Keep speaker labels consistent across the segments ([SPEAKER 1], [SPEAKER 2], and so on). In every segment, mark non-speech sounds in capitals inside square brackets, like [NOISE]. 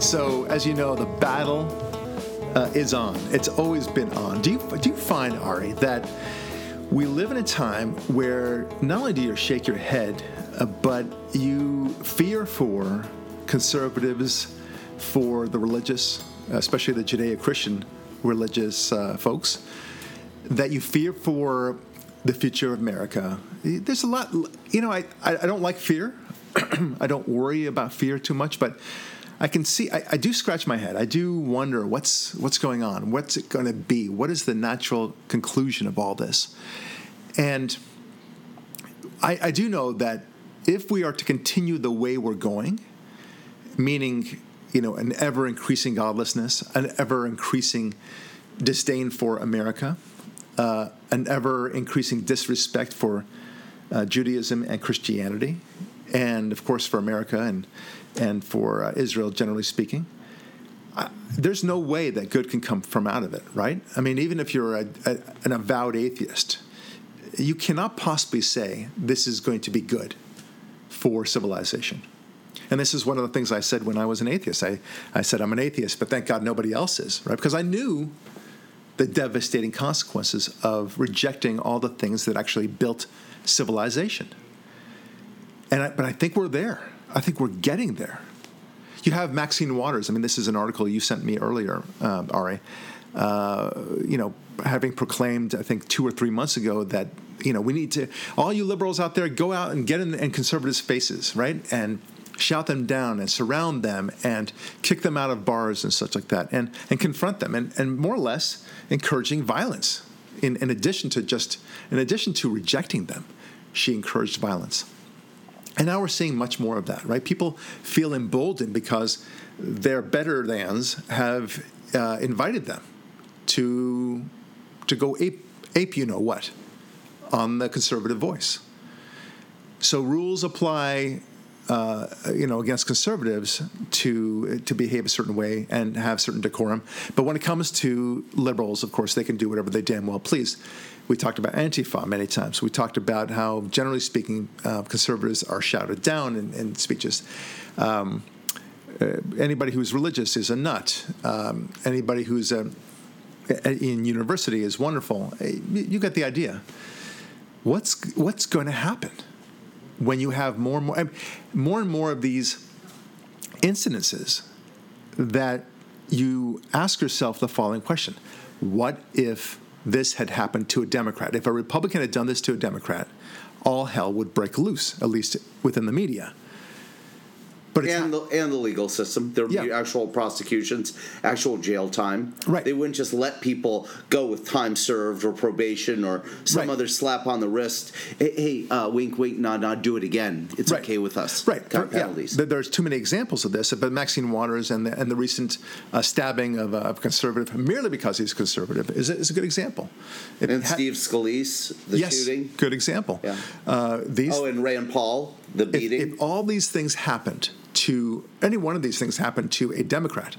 [SPEAKER 1] So, as you know, the battle uh, is on. It's always been on. Do you do you find Ari that we live in a time where not only do you shake your head, uh, but you fear for conservatives, for the religious, especially the Judeo-Christian religious uh, folks, that you fear for the future of America. There's a lot. You know, I I, I don't like fear. [CLEARS THROAT] I don't worry about fear too much, but I can see. I, I, do scratch my head. I do wonder what's what's going on. What's it going to be? What is the natural conclusion of all this? And I, I do know that if we are to continue the way we're going, meaning you know an ever increasing godlessness, an ever increasing disdain for America, uh, an ever increasing disrespect for uh, Judaism and Christianity, and of course for America and and for uh, Israel generally speaking. there's no way that good can come from out of it, right? I mean, even if you're a, a, an avowed atheist, you cannot possibly say this is going to be good for civilization. And this is one of the things I said when I was an atheist. I, I said, I'm an atheist, but thank God nobody else is, right? Because I knew the devastating consequences of rejecting all the things that actually built civilization. And I, but I think we're there. I think we're getting there. You have Maxine Waters. I mean, this is an article you sent me earlier, uh, Ari. Uh, you know, having proclaimed, I think two or three months ago that you know we need to all you liberals out there go out and get in, in faces, right, and shout them down and surround them and kick them out of bars and such like that, and and confront them, and and more or less encouraging violence. In, in addition to just in addition to rejecting them, she encouraged violence. And now we're seeing much more of that, right? People feel emboldened because their better thans have uh, invited them to to go ape, ape you know what on the conservative voice. So rules apply, uh, you know, against conservatives to to behave a certain way and have certain decorum. But when it comes to liberals, of course, they can do whatever they damn well please. We talked about Antifa many times. We talked about how, generally speaking, uh, conservatives are shouted down in, in speeches. Um, uh, anybody who's religious is a nut. Um, anybody who's a, in university is wonderful. You get the idea. What's what's going to happen when you have more and more, more and more of these incidences that you ask yourself the following question: What if this had happened to a Democrat. If a Republican had done this to a Democrat, all hell would break loose, at least within the media.
[SPEAKER 2] But and the and the legal system. There would yeah. be actual prosecutions, actual jail time.
[SPEAKER 1] Right.
[SPEAKER 2] They wouldn't just let people go with time served or probation or some right. other slap on the wrist. Hey, hey uh, wink, wink, nod, nod. Do it again. It's right. okay with us.
[SPEAKER 1] Right. Of penalties. Yeah. There's too many examples of this. But Maxine Waters and the, and the recent uh, stabbing of, uh, of conservative merely because he's conservative is a, is a good example.
[SPEAKER 2] It and Steve Scalise, the
[SPEAKER 1] yes,
[SPEAKER 2] shooting.
[SPEAKER 1] Good example.
[SPEAKER 2] Yeah. Uh, these. Oh, and Rand Paul, the beating.
[SPEAKER 1] If, if all these things happened to any one of these things happen to a Democrat,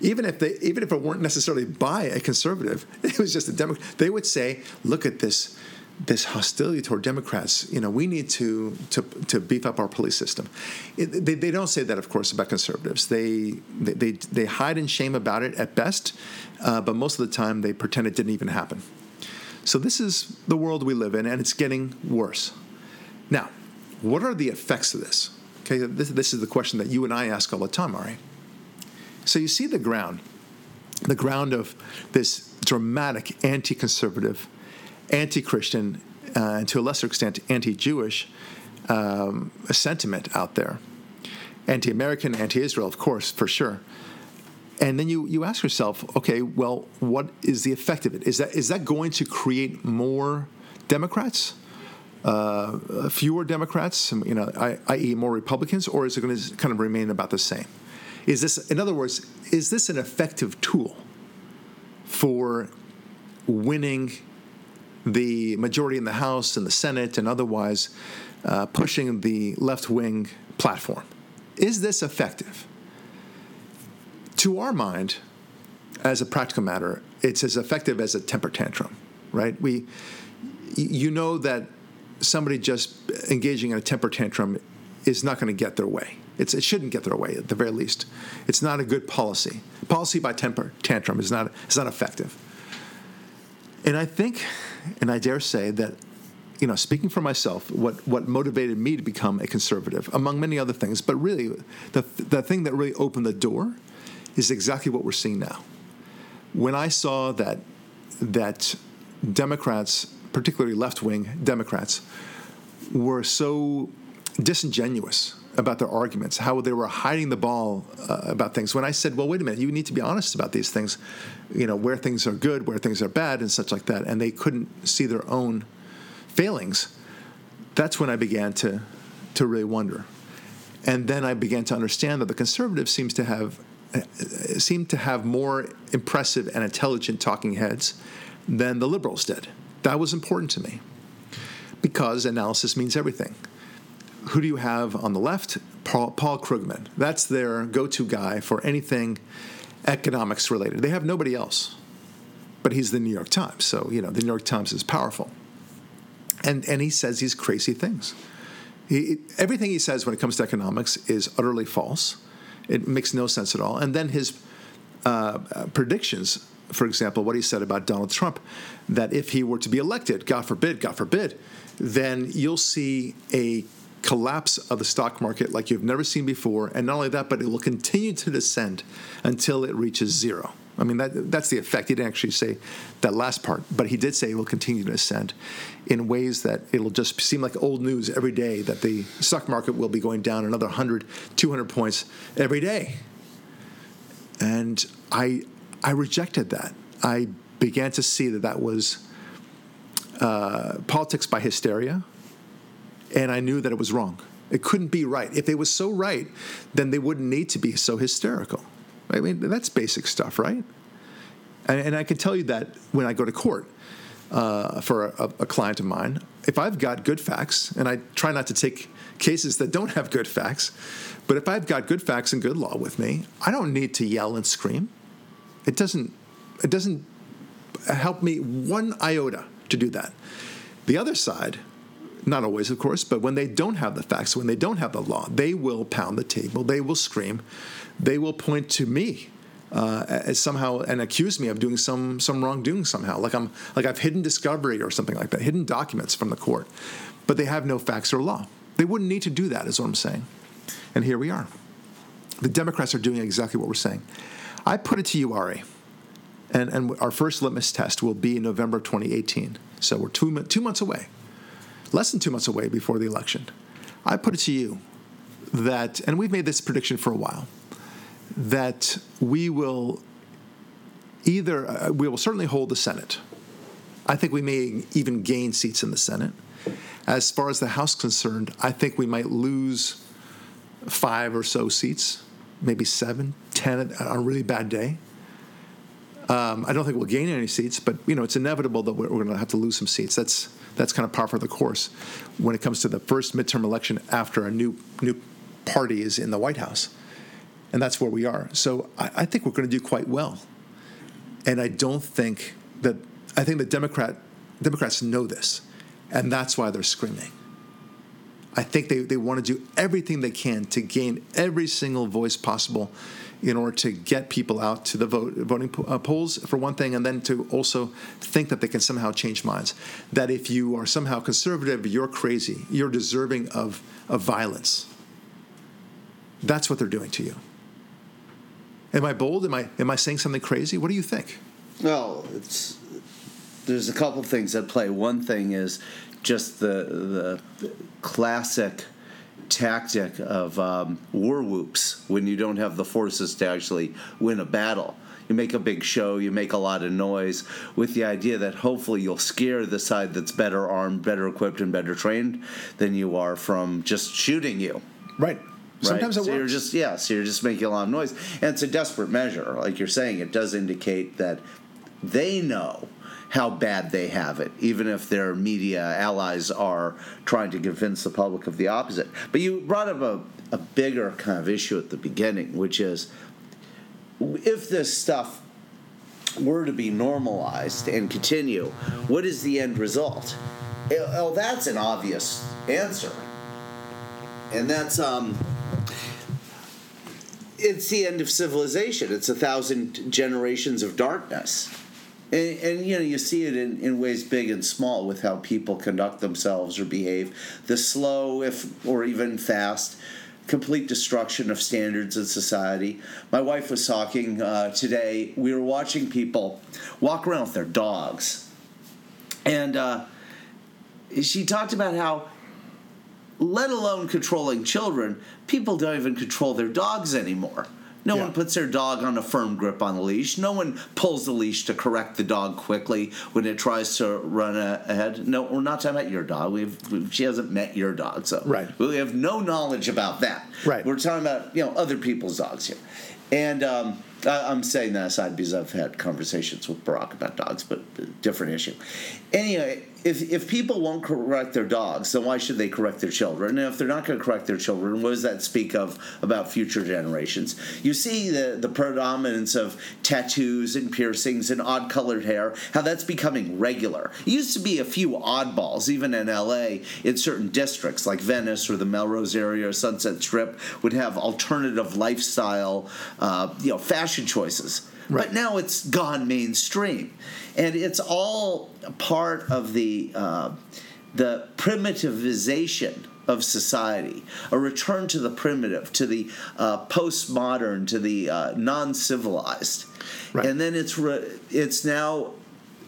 [SPEAKER 1] even if they even if it weren't necessarily by a conservative, [LAUGHS] it was just a Democrat, they would say, "Look at this." This hostility toward Democrats, you know, we need to to, to beef up our police system. It, they, they don't say that, of course, about conservatives. They they, they, hide in shame about it at best, uh, but most of the time they pretend it didn't even happen. So this is the world we live in, and it's getting worse. Now, what are the effects of this? Okay, this, this is the question that you and I ask all the time, Ari. So you see the ground, the ground of this dramatic anti conservative, anti Christian, uh, and to a lesser extent, anti Jewish um, sentiment out there. Anti American, anti Israel, of course, for sure. And then you, you ask yourself, okay, well, what is the effect of it? Is that, is that going to create more Democrats? Uh, fewer Democrats, you know, i.e., more Republicans, or is it going to kind of remain about the same? Is this, in other words, is this an effective tool for winning the majority in the House and the Senate and otherwise uh, pushing the left wing platform? Is this effective? To our mind, as a practical matter, it's as effective as a temper tantrum, right? We, you know that somebody just engaging in a temper tantrum is not going to get their way. It's, it shouldn't get their way at the very least. It's not a good policy. Policy by temper tantrum is not is not effective. And I think, and I dare say that, you know, speaking for myself, what what motivated me to become a conservative, among many other things, but really, the the thing that really opened the door, is exactly what we're seeing now. When I saw that that Democrats, particularly left wing Democrats, were so disingenuous about their arguments, how they were hiding the ball uh, about things. When I said, "Well, wait a minute, you need to be honest about these things," you know, where things are good, where things are bad, and such like that, and they couldn't see their own failings. That's when I began to to really wonder, and then I began to understand that the conservatives seems to have uh, seem to have more impressive and intelligent talking heads than the liberals did. That was important to me because analysis means everything who do you have on the left? Paul, Paul Krugman. That's their go to guy for anything economics related. They have nobody else. But he's the New York Times. So, you know, the New York Times is powerful. And, and he says these crazy things. He, everything he says when it comes to economics is utterly false. It makes no sense at all. And then his uh, predictions, for example, what he said about Donald Trump, that if he were to be elected, God forbid, God forbid, then you'll see a collapse of the stock market like you've never seen before. And not only that, but it will continue to descend until it reaches zero. I mean, that, that's the effect. He didn't actually say that last part, but he did say it will continue to ascend in ways that it'll just seem like old news every day that the stock market will be going down another 100, 200 points every day. And I, I rejected that. I began to see that that was uh, politics by hysteria and I knew that it was wrong. It couldn't be right. If it was so right, then they wouldn't need to be so hysterical. I mean, that's basic stuff, right? And, and I can tell you that when I go to court uh, for a, a client of mine, if I've got good facts, and I try not to take cases that don't have good facts, but if I've got good facts and good law with me, I don't need to yell and scream. It doesn't. It doesn't help me one iota to do that. The other side not always, of course, but when they don't have the facts, when they don't have the law, they will pound the table, they will scream, they will point to me uh, as somehow and accuse me of doing some some wrongdoing somehow, like I'm like I've hidden discovery or something like that, hidden documents from the court, but they have no facts or law. They wouldn't need to do that, is what I'm saying. And here we are. The Democrats are doing exactly what we're saying. I put it to you, Ari, and, and our first litmus test will be in November of 2018. So we're two, two months away less than two months away before the election. I put it to you that, and we've made this prediction for a while, that we will either, uh, we will certainly hold the Senate. I think we may even gain seats in the Senate. As far as the House concerned, I think we might lose five or so seats, maybe seven, ten on a really bad day. Um, I don't think we'll gain any seats, but you know it's inevitable that we're, we're going to have to lose some seats. That's that's kind of par for the course when it comes to the first midterm election after a new new party is in the White House, and that's where we are. So I, I think we're going to do quite well, and I don't think that I think the Democrat Democrats know this, and that's why they're screaming. I think they, they want to do everything they can to gain every single voice possible in order to get people out to the vote, voting uh, polls, for one thing, and then to also think that they can somehow change minds. That if you are somehow conservative, you're crazy, you're deserving of, of violence. That's what they're doing to you. Am I bold? Am I, am I saying something crazy? What do you think?
[SPEAKER 2] Well, it's there's a couple things at play. One thing is just the the classic tactic of um, war whoops when you don't have the forces to actually win a battle. You make a big show, you make a lot of noise with the idea that hopefully you'll scare the side that's better armed, better equipped, and better trained than you are from just shooting you.
[SPEAKER 1] Right. Sometimes
[SPEAKER 2] right?
[SPEAKER 1] it
[SPEAKER 2] so
[SPEAKER 1] works.
[SPEAKER 2] You're just yeah, so you're just making a lot of noise, and it's a desperate measure. Like you're saying, it does indicate that they know how bad they have it, even if their media allies are trying to convince the public of the opposite. But you brought up a, a bigger kind of issue at the beginning, which is if this stuff were to be normalized and continue, what is the end result? Oh, that's an obvious answer. and that's um, it's the end of civilization. It's a thousand generations of darkness. And, and, you know you see it in, in ways big and small with how people conduct themselves or behave. The slow if or even fast complete destruction of standards in society. My wife was talking uh, today. We were watching people walk around with their dogs. And uh, she talked about how let alone controlling children people don't even control their dogs anymore no
[SPEAKER 1] Yeah.
[SPEAKER 2] one puts their dog on a firm grip on the leash. No one pulls the leash to correct the dog quickly when it tries to run ahead. No, we're not talking about your dog. We've, we've she hasn't met your dog, so
[SPEAKER 1] Right.
[SPEAKER 2] we have no knowledge about that.
[SPEAKER 1] Right.
[SPEAKER 2] We're talking about you know other people's dogs here, and um, I, I'm saying that aside because I've had conversations with Barak about dogs, but different issue. Anyway, if if people won't correct their dogs, then why should they correct their children? And if they're not going to correct their children, what does that speak of about future generations? You see the the predominance of tattoos and piercings and odd colored hair, how that's becoming regular. It used to be a few oddballs, even in L.A. in certain districts like Venice or the Melrose area or Sunset Strip would have alternative lifestyle, uh, you know, fashion choices.
[SPEAKER 1] Right.
[SPEAKER 2] But now it's gone mainstream, and it's all part of the uh, the primitivization of society, a return to the primitive, to the uh, postmodern, to the uh, non-civilized,
[SPEAKER 1] Right.
[SPEAKER 2] and then it's re- it's now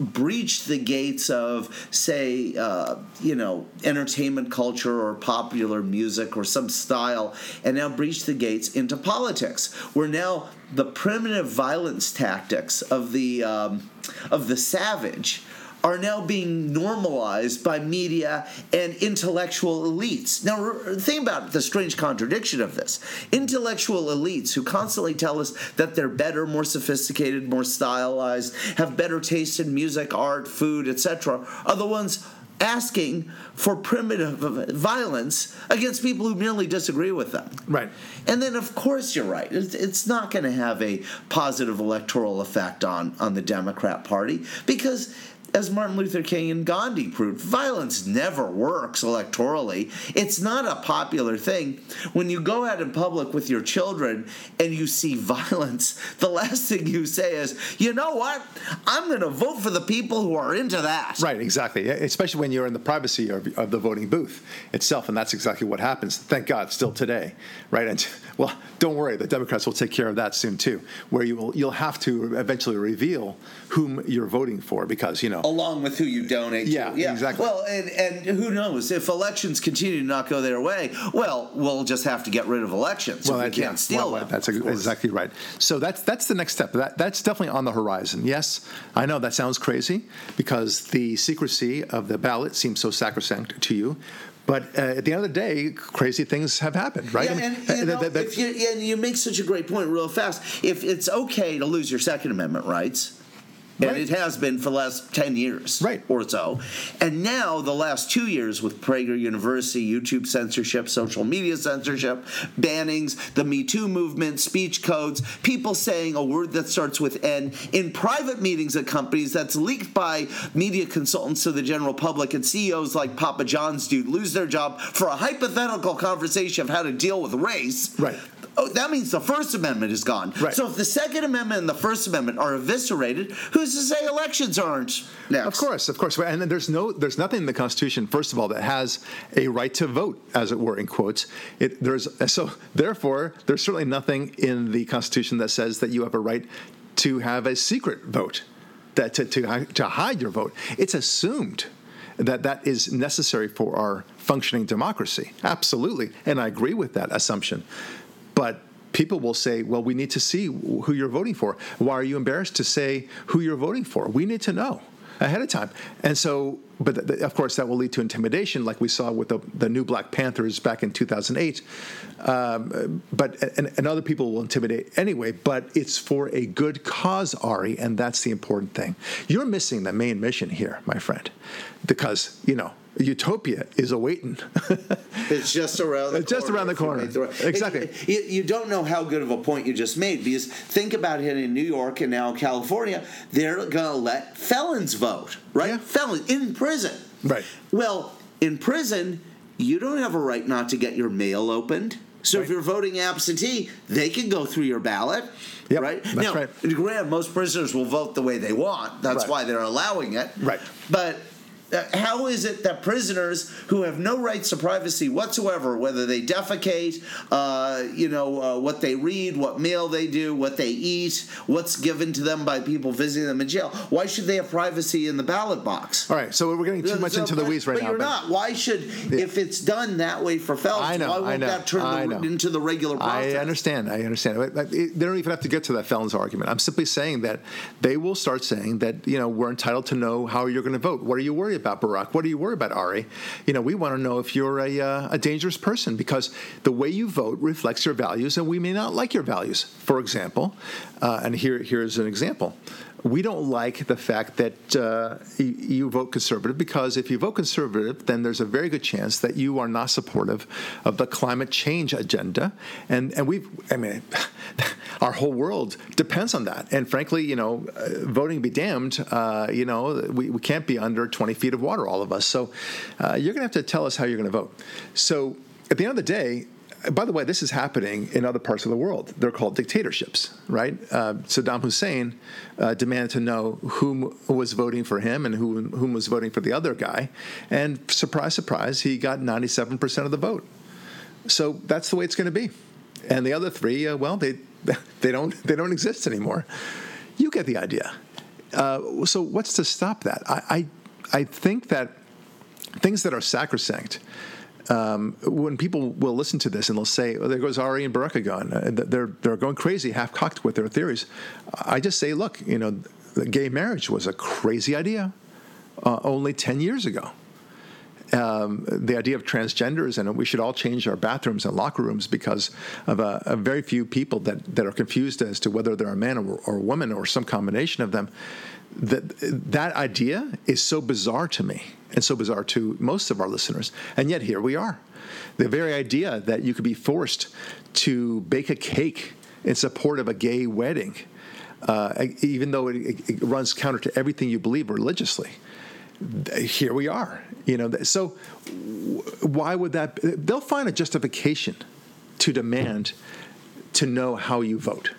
[SPEAKER 2] breached the gates of say uh, you know entertainment culture or popular music or some style and now breached the gates into politics. Where now the primitive violence tactics of the um, of the savage are now being normalized by media and intellectual elites. Now, think about the strange contradiction of this. Intellectual elites who constantly tell us that they're better, more sophisticated, more stylized, have better taste in music, art, food, etc., are the ones asking for primitive violence against people who merely disagree with them.
[SPEAKER 1] Right.
[SPEAKER 2] And then, of course, you're right. It's, it's not going to have a positive electoral effect on, on the Democrat Party because, as Martin Luther King and Gandhi proved, violence never works electorally. It's not a popular thing. When you go out in public with your children and you see violence, the last thing you say is, you know what? I'm going to vote for the people who are into that.
[SPEAKER 1] Right, exactly. Especially when you're in the privacy of, of the voting booth itself, and that's exactly what happens. Thank God, still today, right? And well, don't worry, the Democrats will take care of that soon too, where you will you'll have to eventually reveal whom you're voting for because you know.
[SPEAKER 2] Along with who you donate
[SPEAKER 1] Yeah,
[SPEAKER 2] to.
[SPEAKER 1] exactly.
[SPEAKER 2] Well, and, and who knows if elections continue to not go their way? Well, we'll just have to get rid of elections. if we
[SPEAKER 1] that-
[SPEAKER 2] can't
[SPEAKER 1] yeah,
[SPEAKER 2] steal
[SPEAKER 1] well,
[SPEAKER 2] them.
[SPEAKER 1] That's exactly right. So that's that's the next step. That that's definitely on the horizon. Yes, I know that sounds crazy because the secrecy of the ballot seems so sacrosanct to you. But uh, at the end of the day, crazy things have happened, right?
[SPEAKER 2] Yeah, and, you know,
[SPEAKER 1] that- that-
[SPEAKER 2] you, yeah, and you make such a great point real fast. If it's okay to lose your Second Amendment rights, and
[SPEAKER 1] Right.
[SPEAKER 2] it has been for the last 10 years
[SPEAKER 1] Right.
[SPEAKER 2] or so, and now the last two years with Prager University, YouTube censorship, social media censorship, bannings, the Me Too movement, speech codes, people saying a word that starts with N in private meetings at companies that's leaked by media consultants to the general public, and CEOs like Papa John's do lose their job for a hypothetical conversation of how to deal with race.
[SPEAKER 1] Right.
[SPEAKER 2] Oh, that means the First Amendment is gone.
[SPEAKER 1] Right.
[SPEAKER 2] So if the Second Amendment and the First Amendment are eviscerated, who's to say elections aren't next?
[SPEAKER 1] Of course, of course, and there's no, there's nothing in the Constitution, first of all, that has a right to vote, as it were, in quotes. It, there's so therefore, there's certainly nothing in the Constitution that says that you have a right to have a secret vote, that to to, to hide your vote. It's assumed that that is necessary for our functioning democracy. Absolutely, and I agree with that assumption. But people will say, well, we need to see who you're voting for. Why are you embarrassed to say who you're voting for? We need to know ahead of time. And so, but th- th- of course, that will lead to intimidation, like we saw with the, the new Black Panthers back in 2008. Um, but and, and other people will intimidate anyway. But it's for a good cause, Ari, and that's the important thing. You're missing the main mission here, my friend, because you know utopia is awaiting. [LAUGHS]
[SPEAKER 2] It's just around the
[SPEAKER 1] It's just
[SPEAKER 2] corner
[SPEAKER 1] around the corner.
[SPEAKER 2] make right-
[SPEAKER 1] Exactly.
[SPEAKER 2] It- you, you don't know how good of a point you just made because think about it in New York and now California, they're going to let felons vote, right?
[SPEAKER 1] Yeah.
[SPEAKER 2] Felons in prison.
[SPEAKER 1] Right.
[SPEAKER 2] Well, in prison, you don't have a right not to get your mail opened. So
[SPEAKER 1] Right.
[SPEAKER 2] if you're voting absentee, they can go through your ballot.
[SPEAKER 1] Yep,
[SPEAKER 2] right
[SPEAKER 1] that's
[SPEAKER 2] now,
[SPEAKER 1] right.
[SPEAKER 2] granted, most prisoners will vote the way they want. That's
[SPEAKER 1] Right.
[SPEAKER 2] why they're allowing it.
[SPEAKER 1] Right.
[SPEAKER 2] But how is it that prisoners who have no rights to privacy whatsoever, whether they defecate, uh, you know, uh, what they read, what meal they do, what they eat, what's given to them by people visiting them in jail, why should they have privacy in the ballot box?
[SPEAKER 1] All right, so we're getting too much
[SPEAKER 2] So-
[SPEAKER 1] into the
[SPEAKER 2] but-
[SPEAKER 1] weeds right
[SPEAKER 2] but
[SPEAKER 1] now.
[SPEAKER 2] you're not. Why should, if it's done that way for felons,
[SPEAKER 1] I know,
[SPEAKER 2] why won't that turn the, into the regular process?
[SPEAKER 1] I understand. I understand. But- but They don't even have to get to that felons argument. I'm simply saying that they will start saying that you know we're entitled to know how you're going to vote. What are you worried about, Barak? What do you worry about, Ari? You know, we want to know if you're a, uh, a dangerous person because the way you vote reflects your values, and we may not like your values. For example, uh, and here here's an example. We don't like the fact that uh, you, vote conservative because if you vote conservative, then there's a very good chance that you are not supportive of the climate change agenda. And and we, I mean, [LAUGHS] our whole world depends on that. And frankly, you know, uh, voting be damned. Uh, you know, we, we can't be under 20 feet of water, all of us. So uh, you're going to have to tell us how you're going to vote. So at the end of the day, by the way, this is happening in other parts of the world. They're called dictatorships, right? Uh, Saddam Hussein uh, demanded to know whom was voting for him and who, whom was voting for the other guy. And surprise, surprise, he got 97% of the vote. So that's the way it's going to be. And the other three, uh, well, they, [LAUGHS] they, don't, they don't exist anymore. You get the idea. Uh, so what's to stop that? I, I, I think that things that are sacrosanct, um, when people will listen to this and they'll say, "Oh, there goes Ari and Barak again. Uh, they're they're going crazy, half cocked with their theories." I just say, look, you know, gay marriage was a crazy idea uh, only ten years ago. Um, the idea of transgenders and we should all change our bathrooms and locker rooms because of a, a very few people that, that are confused as to whether they're a man or, or a woman or some combination of them. That that idea is so bizarre to me and so bizarre to most of our listeners, and yet here we are. The very idea that you could be forced to bake a cake in support of a gay wedding, uh, even though it, it runs counter to everything you believe religiously here we are you know so why would that they'll find a justification to demand to know how you vote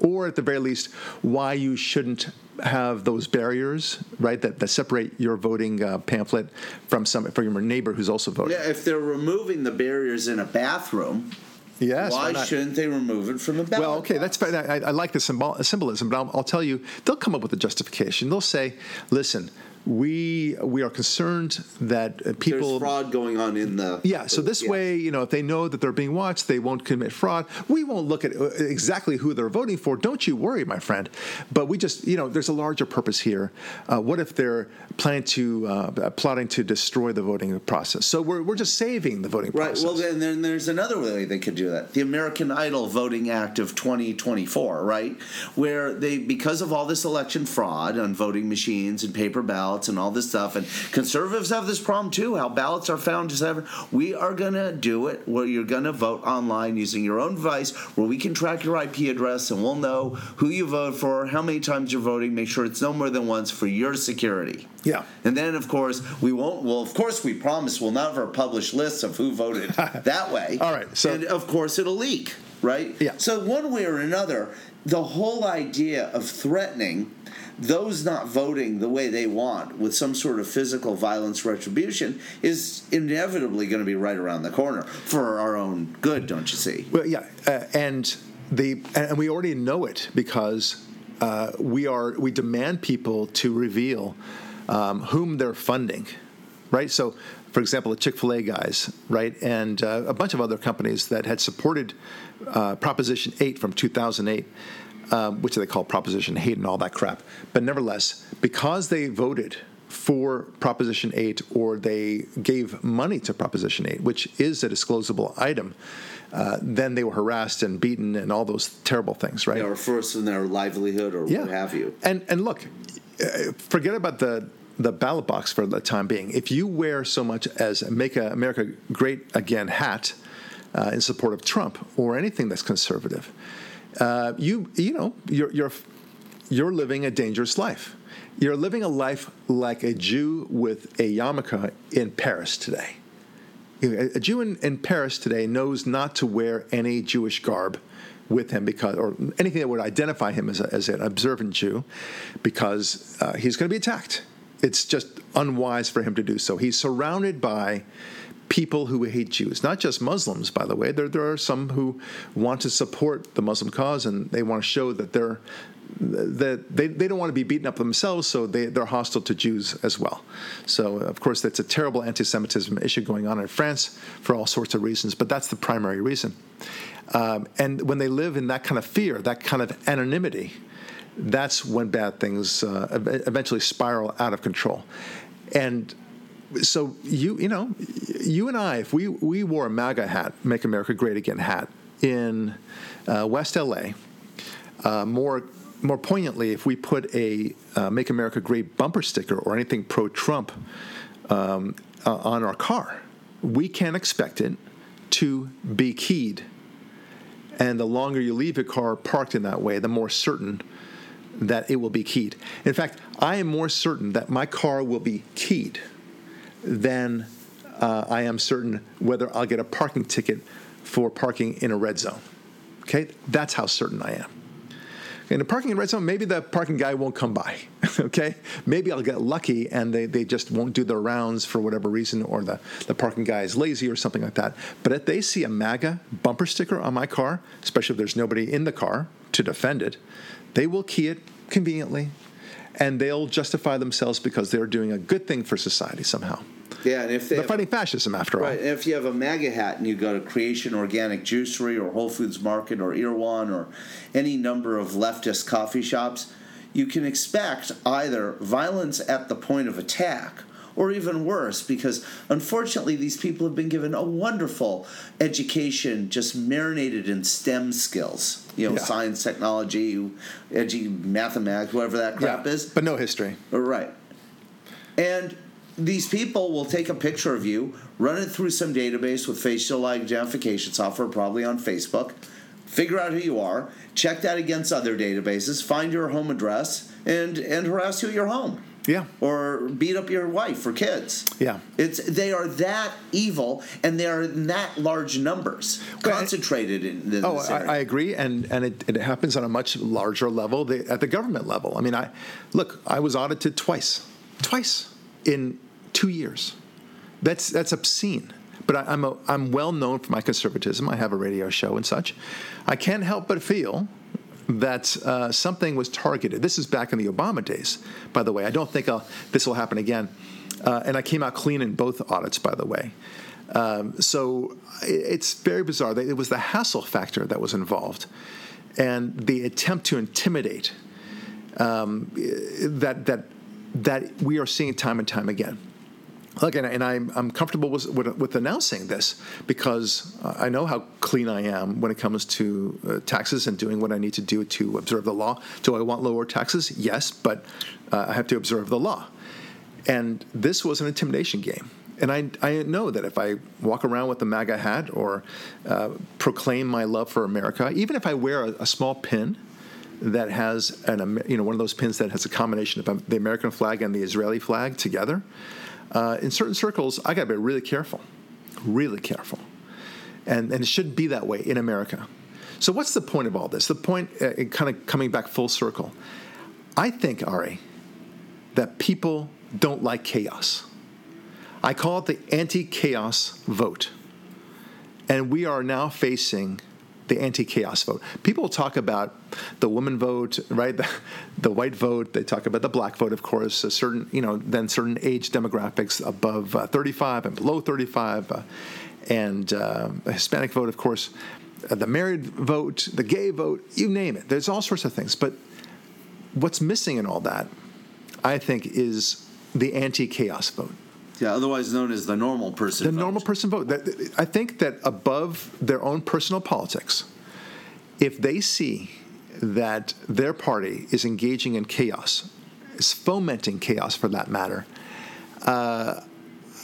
[SPEAKER 1] or at the very least why you shouldn't have those barriers right that, that separate your voting uh, pamphlet from some from your neighbor who's also voting
[SPEAKER 2] Yeah, if they're removing the barriers in a bathroom,
[SPEAKER 1] yes
[SPEAKER 2] why shouldn't they remove it from the ballot?
[SPEAKER 1] Well, okay, that's fine. I, I like the symbol, symbolism, but I'll, I'll tell you, they'll come up with a justification. They'll say, "Listen, we we are concerned that uh, people
[SPEAKER 2] There's fraud going on in the.
[SPEAKER 1] Yeah, so this
[SPEAKER 2] Yeah.
[SPEAKER 1] way, you know, if they know that they're being watched, they won't commit fraud. We won't look at uh, exactly who they're voting for. Don't you worry, my friend. But we just, you know, there's a larger purpose here. Uh, what if they're planning to, uh, plotting to destroy the voting process? So we're, we're just saving the voting
[SPEAKER 2] Right.
[SPEAKER 1] process. Right.
[SPEAKER 2] Well, then, then there's another way they could do that. The American Idol Voting Act of 2024, right, where they because of all this election fraud on voting machines and paper ballots and all this stuff, and conservatives have this problem too. How ballots are found, etc. We are gonna do it where you're gonna vote online using your own device, where we can track your IP address and we'll know who you vote for, how many times you're voting. Make sure it's no more than once for your security.
[SPEAKER 1] Yeah.
[SPEAKER 2] And then, of course, we won't. Well, of course, we promise we'll never publish lists of who voted [LAUGHS] that way.
[SPEAKER 1] All right, so-
[SPEAKER 2] and of course, it'll leak, right?
[SPEAKER 1] Yeah.
[SPEAKER 2] So one way or another, the whole idea of threatening those not voting the way they want with some sort of physical violence retribution is inevitably going to be right around the corner for our own good, don't you see?
[SPEAKER 1] Well, yeah, uh, and the and we already know it because uh, we are we demand people to reveal um, whom they're funding, right? So, for example, the Chick Fil A guys, right, and uh, a bunch of other companies that had supported uh, Proposition Eight from 2008. Um, which they call Proposition 8 and all that crap. But nevertheless, because they voted for Proposition 8 or they gave money to Proposition 8, which is a disclosable item, uh, then they were harassed and beaten and all those terrible things, right?
[SPEAKER 2] Or first in their livelihood or what have you.
[SPEAKER 1] And and look, uh, forget about the the ballot box for the time being. If you wear so much as "Make America Great Again" hat uh, in support of Trump or anything that's conservative, uh, you you know you're you're you're living a dangerous life. You're living a life like a Jew with a yarmulke in Paris today. A Jew in, in Paris today knows not to wear any Jewish garb with him because, or anything that would identify him as, a, as an observant Jew, because uh, he's going to be attacked. It's just unwise for him to do so. He's surrounded by people who hate Jews, not just Muslims, by the way. There, there are some who want to support the Muslim cause and they want to show that they're that they, they don't want to be beaten up themselves, so they, they're hostile to Jews as well. So, of course, that's a terrible anti Semitism issue going on in France for all sorts of reasons, but that's the primary reason. Um, and when they live in that kind of fear, that kind of anonymity, that's when bad things uh, eventually spiral out of control. And so you you know you and I, if we we wore a MAGA hat, Make America Great Again hat in uh, West LA, uh, more more poignantly, if we put a uh, Make America Great bumper sticker or anything pro Trump um, uh, on our car, we can expect it to be keyed. And the longer you leave your car parked in that way, the more certain that it will be keyed. In fact, I am more certain that my car will be keyed than uh, I am certain whether I'll get a parking ticket for parking in a red zone. Okay, that's how certain I am. In the parking in red zone, maybe the parking guy won't come by. [LAUGHS] okay, maybe I'll get lucky and they, they just won't do their rounds for whatever reason, or the, the parking guy is lazy or something like that. But if they see a MAGA bumper sticker on my car, especially if there's nobody in the car to defend it, they will key it conveniently and they'll justify themselves because they're doing a good thing for society somehow.
[SPEAKER 2] Yeah, and if they
[SPEAKER 1] they're fighting fascism after
[SPEAKER 2] right,
[SPEAKER 1] all.
[SPEAKER 2] and if you have a MAGA hat and you go to Kreation Organic Juicery or Whole Foods Market or Erewhon or any number of leftist coffee shops, you can expect either violence at the point of attack or even worse, because unfortunately these people have been given a wonderful education just marinated in STEM skills. You know,
[SPEAKER 1] Yeah.
[SPEAKER 2] science, technology, edu- mathematics, whatever that crap
[SPEAKER 1] Yeah,
[SPEAKER 2] is.
[SPEAKER 1] but no history.
[SPEAKER 2] Right. And these people will take a picture of you, run it through some database with facial identification software, probably on Facebook, figure out who you are, check that against other databases, find your home address, and, and harass you at your home.
[SPEAKER 1] Yeah.
[SPEAKER 2] Or beat up your wife or kids.
[SPEAKER 1] Yeah.
[SPEAKER 2] It's they are that evil and they are in that large numbers,
[SPEAKER 1] Well,
[SPEAKER 2] concentrated in, in
[SPEAKER 1] Oh, I. I agree, and and it, it happens on a much larger level the, at the government level. I mean, I look, I was audited twice, twice in two years. That's that's obscene. But I, I'm a, I'm well known for my conservatism. I have a radio show and such. I can't help but feel that uh, something was targeted. This is back in the Obama days, by the way. I don't think I'll, this will happen again. Uh, and I came out clean in both audits, by the way. Um, so it- it's very bizarre. It was the hassle factor that was involved, and the attempt to intimidate um, that that that we are seeing time and time again. Look, and, and I'm, I'm comfortable with, with, with announcing this because I know how clean I am when it comes to uh, taxes and doing what I need to do to observe the law. Do I want lower taxes? Yes, but uh, I have to observe the law. And this was an intimidation game. And I, I know that if I walk around with a MAGA hat or uh, proclaim my love for America, even if I wear a, a small pin that has an you know one of those pins that has a combination of the American flag and the Israeli flag together, uh, in certain circles I got to be really careful, really careful, and and it shouldn't be that way in America. So what's the point of all this? The point, uh, kind of coming back full circle, I think Ari, that people don't like chaos. I call it the anti-chaos vote, and we are now facing the anti-chaos vote. People talk about the woman vote, right? The, the white vote. They talk about the black vote, of course. A certain, you know, then certain age demographics above uh, 35 and below 35, uh, and uh, Hispanic vote, of course. Uh, the married vote, the gay vote, you name it. There's all sorts of things. But what's missing in all that, I think, is the anti-chaos vote
[SPEAKER 2] yeah, otherwise known as the normal person.
[SPEAKER 1] the
[SPEAKER 2] vote.
[SPEAKER 1] normal person vote. That- I think that above their own personal politics, if they see that their party is engaging in chaos, is fomenting chaos for that matter, uh,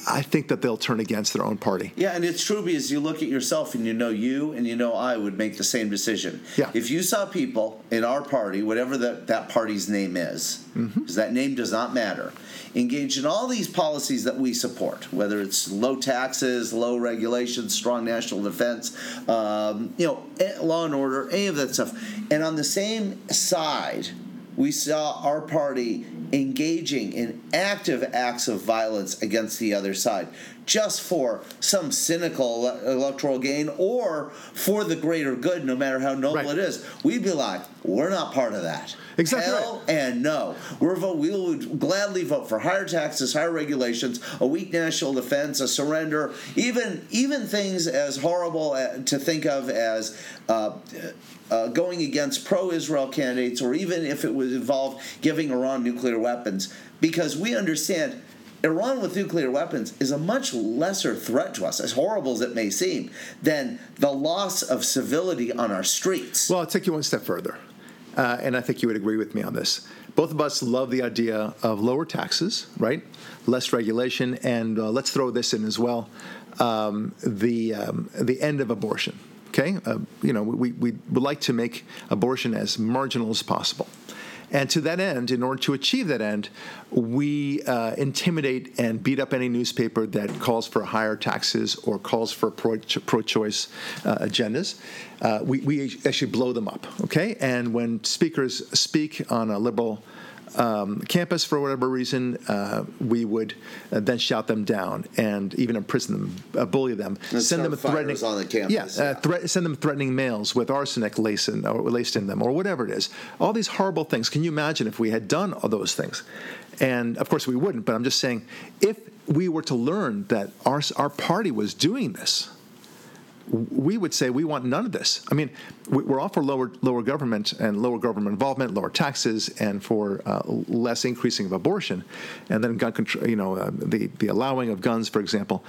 [SPEAKER 1] I think that they'll turn against their own party.
[SPEAKER 2] Yeah, and it's true because you look at yourself and you know you and you know I would make the same decision.
[SPEAKER 1] Yeah.
[SPEAKER 2] If you saw people in our party, whatever that, that party's name is, because
[SPEAKER 1] Mm-hmm.
[SPEAKER 2] that name does not matter, engage in all these policies that we support, whether it's low taxes, low regulations, strong national defense, um, you know, eh, law and order, any of that stuff. And on the same side, we saw our party engaging in active acts of violence against the other side just for some cynical electoral gain or for the greater good no matter how noble
[SPEAKER 1] Right.
[SPEAKER 2] it is. We'd be like we're not part of that.
[SPEAKER 1] Exactly
[SPEAKER 2] Hell and no. We're vote we would gladly vote for higher taxes higher regulations a weak national defense a surrender even even things as horrible uh, to think of as uh, uh, going against pro-Israel candidates, or even if it would involve giving Iran nuclear weapons, because we understand Iran with nuclear weapons is a much lesser threat to us, as horrible as it may seem, than the loss of civility on our streets.
[SPEAKER 1] Well, I'll take you one step further, uh, and I think you would agree with me on this. Both of us love the idea of lower taxes, right? Less regulation, and uh, let's throw this in as well: um, the um, the end of abortion. Okay, uh, you know, we, we would like to make abortion as marginal as possible. And to that end, in order to achieve that end, we uh, intimidate and beat up any newspaper that calls for higher taxes or calls for pro, pro-choice uh, agendas. Uh, we, we actually blow them up, okay? And when speakers speak on a liberal um, campus for whatever reason, uh, we would uh, then shout them down and even imprison them, uh, bully them,
[SPEAKER 2] And
[SPEAKER 1] send them threatening
[SPEAKER 2] on the campus,
[SPEAKER 1] Yeah, uh,
[SPEAKER 2] yeah.
[SPEAKER 1] threat, send them threatening mails with arsenic laced in, or laced in them, or whatever it is. All these horrible things. Can you imagine if we had done all those things? And of course we wouldn't. But I'm just saying, if we were to learn that our our party was doing this, we would say we want none of this. I mean, we- we're all for lower lower government and lower government involvement, lower taxes, and for uh, less increasing of abortion, and then gun control. You know, uh, the the allowing of guns, for example.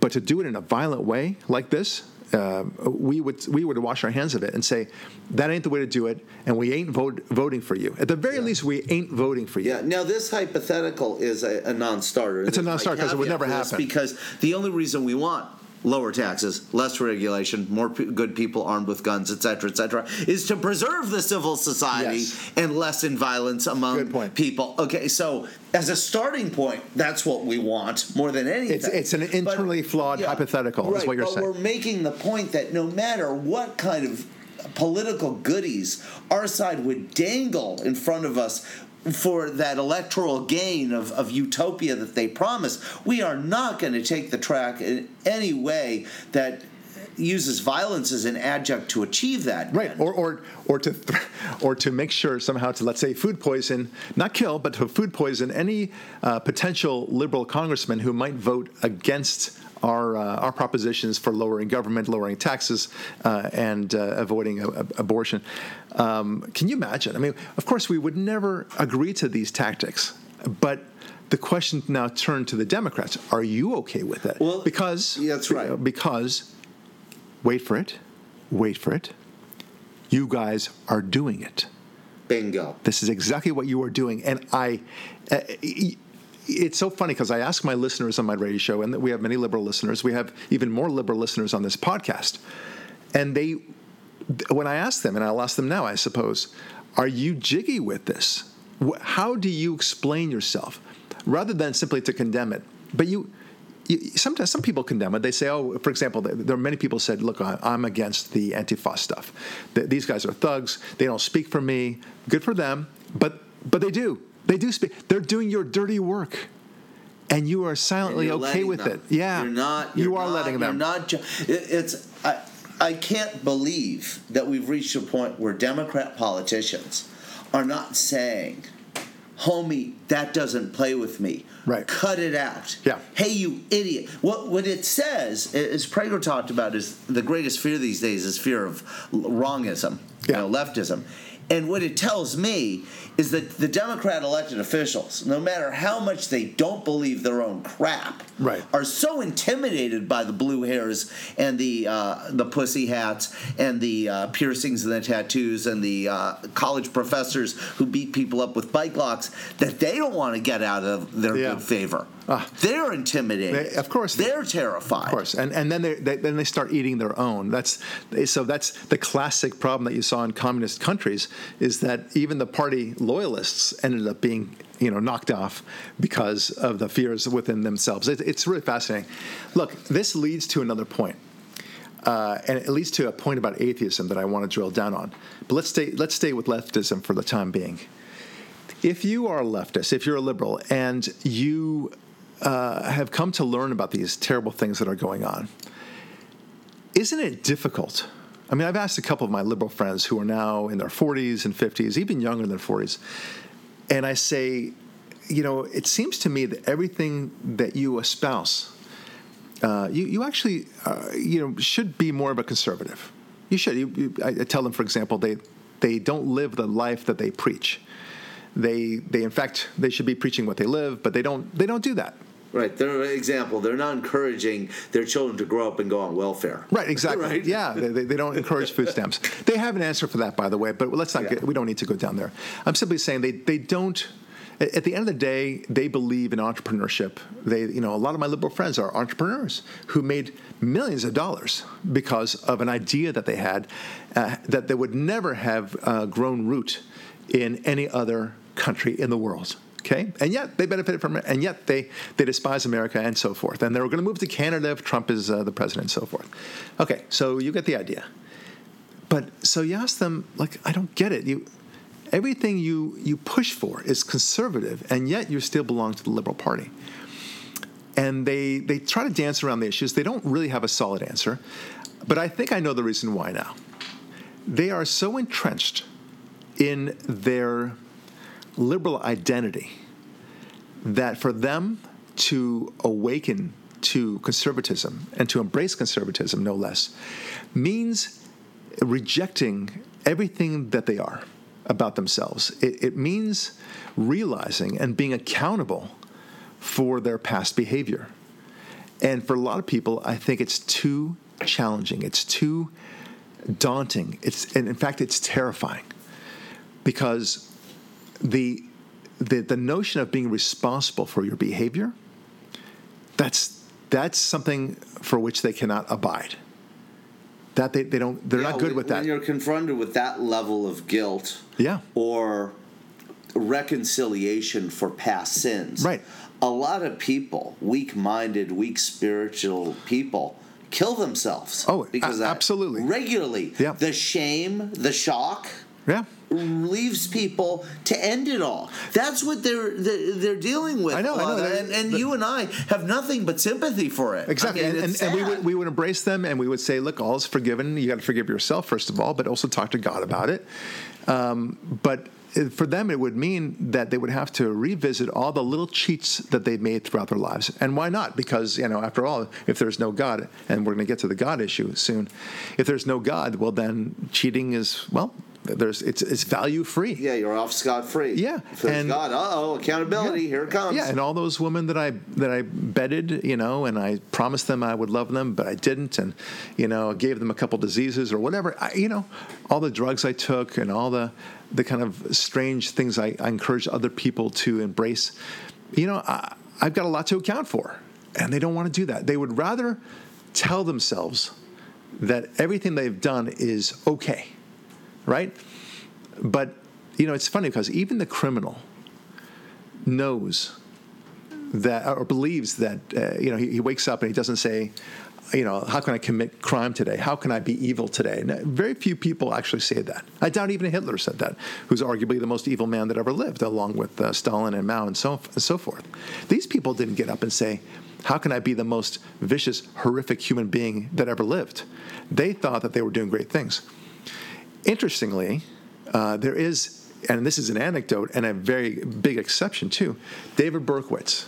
[SPEAKER 1] But to do it in a violent way like this, uh, we would we would wash our hands of it and say that ain't the way to do it, and we ain't vote, voting for you. At the very least, we ain't voting for you.
[SPEAKER 2] Yeah. Now this hypothetical is a, a non-starter.
[SPEAKER 1] It's a
[SPEAKER 2] non-starter
[SPEAKER 1] non-starter 'cause it would never happen.
[SPEAKER 2] Because the only reason we want lower taxes, less regulation, more p- good people armed with guns, et cetera, et cetera, is to preserve the civil society
[SPEAKER 1] Yes.
[SPEAKER 2] and lessen violence among people. Okay, so as a starting point, that's what we want more than anything.
[SPEAKER 1] It's- it's an internally flawed hypothetical, is what you're
[SPEAKER 2] but
[SPEAKER 1] saying.
[SPEAKER 2] We're making the point that no matter what kind of political goodies our side would dangle in front of us for that electoral gain of, of utopia that they promise, we are not going to take the track in any way that uses violence as an adjunct to achieve that.
[SPEAKER 1] Right, or or or to th- or to make sure somehow to let's say food poison, not kill, but to food poison any uh, potential liberal congressman who might vote against our uh, our propositions for lowering government, lowering taxes, uh, and uh, avoiding a, a- abortion. Um, can you imagine? I mean, of course, we would never agree to these tactics, but. The question now turned to the Democrats. Are you okay with it?
[SPEAKER 2] Well,
[SPEAKER 1] because
[SPEAKER 2] yeah, that's right.
[SPEAKER 1] Because wait for it, wait for it. You guys are doing it.
[SPEAKER 2] Bingo.
[SPEAKER 1] This is exactly what you are doing. And I, uh, it's so funny because I ask my listeners on my radio show, and we have many liberal listeners. We have even more liberal listeners on this podcast. And they, when I ask them, and I'll ask them now, I suppose, are you jiggy with this? How do you explain yourself? Rather than simply to condemn it. But you, you, sometimes some people condemn it. They say, "Oh, for example, there are many people said, look, I'm against the Antifa stuff. These guys are thugs. They don't speak for me. Good for them, but but they do. They do speak. They're doing your dirty work, and you are silently okay with
[SPEAKER 2] them.
[SPEAKER 1] it. Yeah,
[SPEAKER 2] you're not.
[SPEAKER 1] you
[SPEAKER 2] you're
[SPEAKER 1] are
[SPEAKER 2] not-
[SPEAKER 1] letting them.
[SPEAKER 2] You're not. Ju- it, it's. I, I can't believe that we've reached a point where Democrat politicians are not saying, "Homie, that doesn't play with me.
[SPEAKER 1] Right.
[SPEAKER 2] Cut it out.
[SPEAKER 1] Yeah.
[SPEAKER 2] Hey, you idiot. What what it says, as Prager talked about, is the greatest fear these days is fear of wrongism.
[SPEAKER 1] Yeah.
[SPEAKER 2] You know, leftism. And what it tells me is that the Democrat elected officials, no matter how much they don't believe their own crap,
[SPEAKER 1] Right.
[SPEAKER 2] are so intimidated by the blue hairs and the uh, the pussy hats and the uh, piercings and the tattoos and the uh, college professors who beat people up with bike locks that they don't want to get out of their
[SPEAKER 1] Yeah.
[SPEAKER 2] good favor.
[SPEAKER 1] Ah.
[SPEAKER 2] They're intimidated.
[SPEAKER 1] They- of course.
[SPEAKER 2] they're terrified.
[SPEAKER 1] Of course, and and then they, they then they start eating their own. That's so that's the classic problem that you saw in communist countries is that even the party loyalists ended up being you know knocked off because of the fears within themselves. It, it's really fascinating. Look, this leads to another point. Uh, and it leads to a point about atheism that I want to drill down on. But let's stay let's stay with leftism for the time being. If you are a leftist, if you're a liberal, and you uh, have come to learn about these terrible things that are going on, isn't it difficult? I mean, I've asked a couple of my liberal friends who are now in their 40s and 50s, even younger than 40s, and I say, you know, it seems to me that everything that you espouse, uh, you, you actually, uh, you know, should be more of a conservative. You should. You, you, I, I tell them, for example, they they don't live the life that they preach. They they in fact they should be preaching what they live, but they don't they don't do that.
[SPEAKER 2] Right. They're an example. They're not encouraging their children to grow up and go on welfare.
[SPEAKER 1] Right, exactly.
[SPEAKER 2] Right.
[SPEAKER 1] Yeah, they, they don't encourage food stamps. They have an answer for that, by the way, but let's not
[SPEAKER 2] Yeah.
[SPEAKER 1] get, we don't need to go down there. I'm simply saying they, they don't, at at the end of the day, they believe in entrepreneurship. They, you know, a lot of my liberal friends are entrepreneurs who made millions of dollars because of an idea that they had uh, that they would never have uh, grown root in any other country in the world. Okay, and yet they benefited from it, and yet they they despise America and so forth. And they're going to move to Canada if Trump is uh, the president and so forth. Okay, so you get the idea. But so you ask them, like, I don't get it. You everything you you push for is conservative, and yet you still belong to the Liberal Party. And they they try to dance around the issues. They don't really have a solid answer. But I think I know the reason why now. They are so entrenched in their liberal identity that for them to awaken to conservatism and to embrace conservatism, no less, means rejecting everything that they are about themselves. It, it means realizing and being accountable for their past behavior. And for a lot of people, I think it's too challenging. It's too daunting. It's and in fact, it's terrifying because the the the notion of being responsible for your behavior that's that's something for which they cannot abide. That they, they don't they're
[SPEAKER 2] Yeah,
[SPEAKER 1] not good
[SPEAKER 2] when,
[SPEAKER 1] with that.
[SPEAKER 2] When you're confronted with that level of guilt,
[SPEAKER 1] Yeah.
[SPEAKER 2] or reconciliation for past sins,
[SPEAKER 1] Right.
[SPEAKER 2] A lot of people, weak-minded, weak spiritual people, kill themselves.
[SPEAKER 1] Oh,
[SPEAKER 2] because
[SPEAKER 1] a- absolutely.
[SPEAKER 2] regularly.
[SPEAKER 1] Yeah.
[SPEAKER 2] The shame, the shock.
[SPEAKER 1] Yeah.
[SPEAKER 2] Leaves people to end it all. That's what they're they're, they're dealing with.
[SPEAKER 1] I know, I know.
[SPEAKER 2] And, and you and I have nothing but sympathy for it.
[SPEAKER 1] Exactly,
[SPEAKER 2] I mean,
[SPEAKER 1] and, and, and we would we would embrace them, and we would say, "Look, all is forgiven. You got to forgive yourself first of all, but also talk to God about it." Um, but for them, it would mean that they would have to revisit all the little cheats that they've made throughout their lives, and why not? Because you know, after all, if there's no God, and we're going to get to the God issue soon, if there's no God, well, then cheating is well, there's it's it's value free.
[SPEAKER 2] Yeah, you're off scot free.
[SPEAKER 1] Yeah, and-
[SPEAKER 2] God, uh oh, accountability, here it comes.
[SPEAKER 1] Yeah, and all those women that I that I bedded, you know, and I promised them I would love them, but I didn't, and you know, gave them a couple diseases or whatever. I, you know, all the drugs I took and all the the kind of strange things I, I encourage other people to embrace. You know, I, I've got a lot to account for, and they don't want to do that. They would rather tell themselves that everything they've done is okay, right? But you know, it's funny because even the criminal knows that or believes that uh, you know he, he wakes up and he doesn't say you know how can i commit crime today? How can i be evil today? And very few people actually say that. I doubt even hitler said that who's arguably the most evil man that ever lived along with uh, stalin and mao and so, and so forth. These people didn't get up and say how can i be the most vicious horrific human being that ever lived? They thought that they were doing great things interestingly uh, there is and this is an anecdote and a very big exception too david berkowitz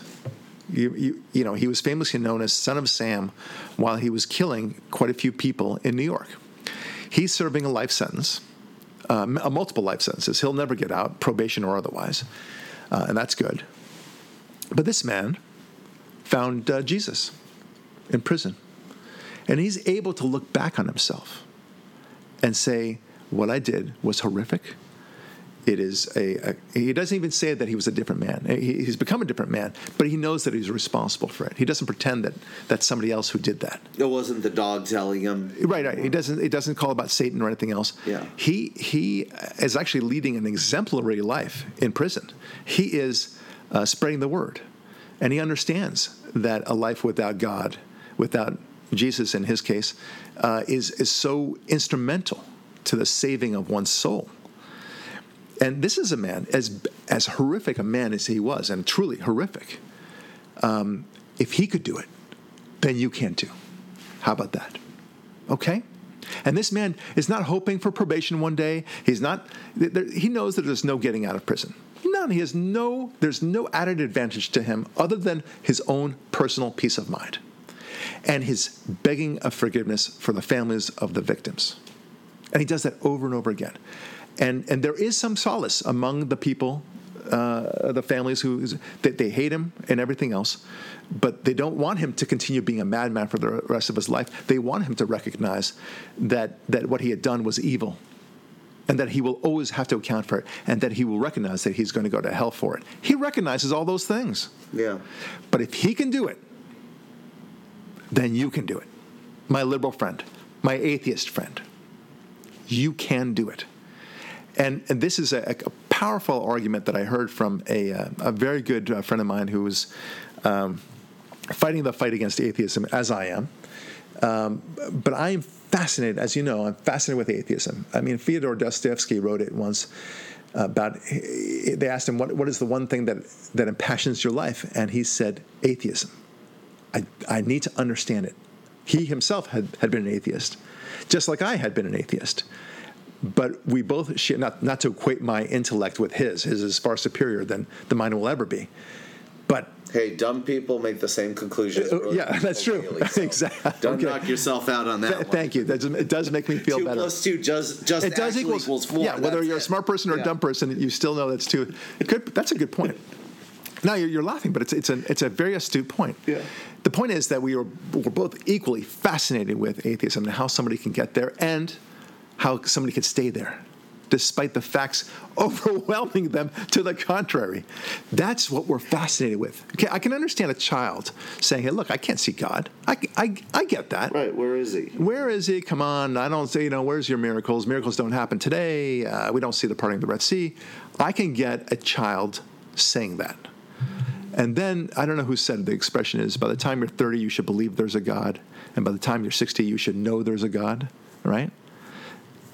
[SPEAKER 1] you, you, you know, he was famously known as Son of Sam while he was killing quite a few people in New York. He's serving a life sentence uh, multiple life sentences. He'll never get out, probation or otherwise, uh, and that's good. But this man found uh, Jesus in prison, and he's able to look back on himself and say, "What I did was horrific." it is a, a, he doesn't even say that he was a different man. He, he's become a different man but he knows that he's responsible for it. He doesn't pretend that that's somebody else who did that.
[SPEAKER 2] It wasn't the dog telling him.
[SPEAKER 1] Right right. He doesn't he doesn't call about satan or anything else.
[SPEAKER 2] Yeah.
[SPEAKER 1] He he is actually leading an exemplary life in prison. He is uh, spreading the word. And he understands that a life without god without jesus in his case uh, is is so instrumental to the saving of one's soul and this is a man, as, as horrific a man as he was, and truly horrific, um, if he could do it, then you can too. How about that? Okay? And this man is not hoping for probation one day. He's not, he knows that there's no getting out of prison. None. He has no, there's no added advantage to him other than his own personal peace of mind and his begging of forgiveness for the families of the victims. And he does that over and over again and and there is some solace among the people, uh, the families who that they hate him and everything else, but they don't want him to continue being a madman for the rest of his life. They want him to recognize that that what he had done was evil, and that he will always have to account for it, and that he will recognize that he's going to go to hell for it. He recognizes all those things.
[SPEAKER 2] Yeah.
[SPEAKER 1] But if he can do it, then you can do it, my liberal friend, my atheist friend. You can do it. And, and this is a, a, powerful argument that I heard from a, uh, a very good uh, friend of mine who was um, fighting the fight against atheism, as I am. Um, but I am fascinated, as you know, I'm fascinated with atheism. I mean, Fyodor Dostoevsky wrote it once about, they asked him, what, what is the one thing that, that impassions your life? And he said, atheism. I, I need to understand it. He himself had, had been an atheist, just like I had been an atheist but we both share, not, not to equate my intellect with his, his is far superior than the mine will ever be. But
[SPEAKER 2] hey, dumb people make the same conclusions.
[SPEAKER 1] Uh, yeah, that's true. Daily, so [LAUGHS] exactly.
[SPEAKER 2] Don't okay. knock yourself out on that. Th-
[SPEAKER 1] thank you. That, it does make me feel
[SPEAKER 2] two
[SPEAKER 1] better.
[SPEAKER 2] Two plus two just just
[SPEAKER 1] it does equals,
[SPEAKER 2] equals four.
[SPEAKER 1] Yeah, whether you're it. a smart person or yeah. a dumb person, you still know that's two. Good. That's a good point. Now you're, you're, laughing, but it's it's a it's a very astute point.
[SPEAKER 2] Yeah.
[SPEAKER 1] The point is that we are we're both equally fascinated with atheism and how somebody can get there and how somebody could stay there despite the facts [LAUGHS] overwhelming them to the contrary. That's what we're fascinated with. Okay, I can understand a child saying, "Hey, look, I can't see God. I, I, I get that.
[SPEAKER 2] Right? Where is He?
[SPEAKER 1] Where is He? Come on, I don't say, you know, where's your miracles? Miracles don't happen today. Uh, we don't see the parting of the Red Sea. I can get a child saying that." And then I don't know who said the expression is by the time you're 30, you should believe there's a God. And by the time you're 60, you should know there's a God, right?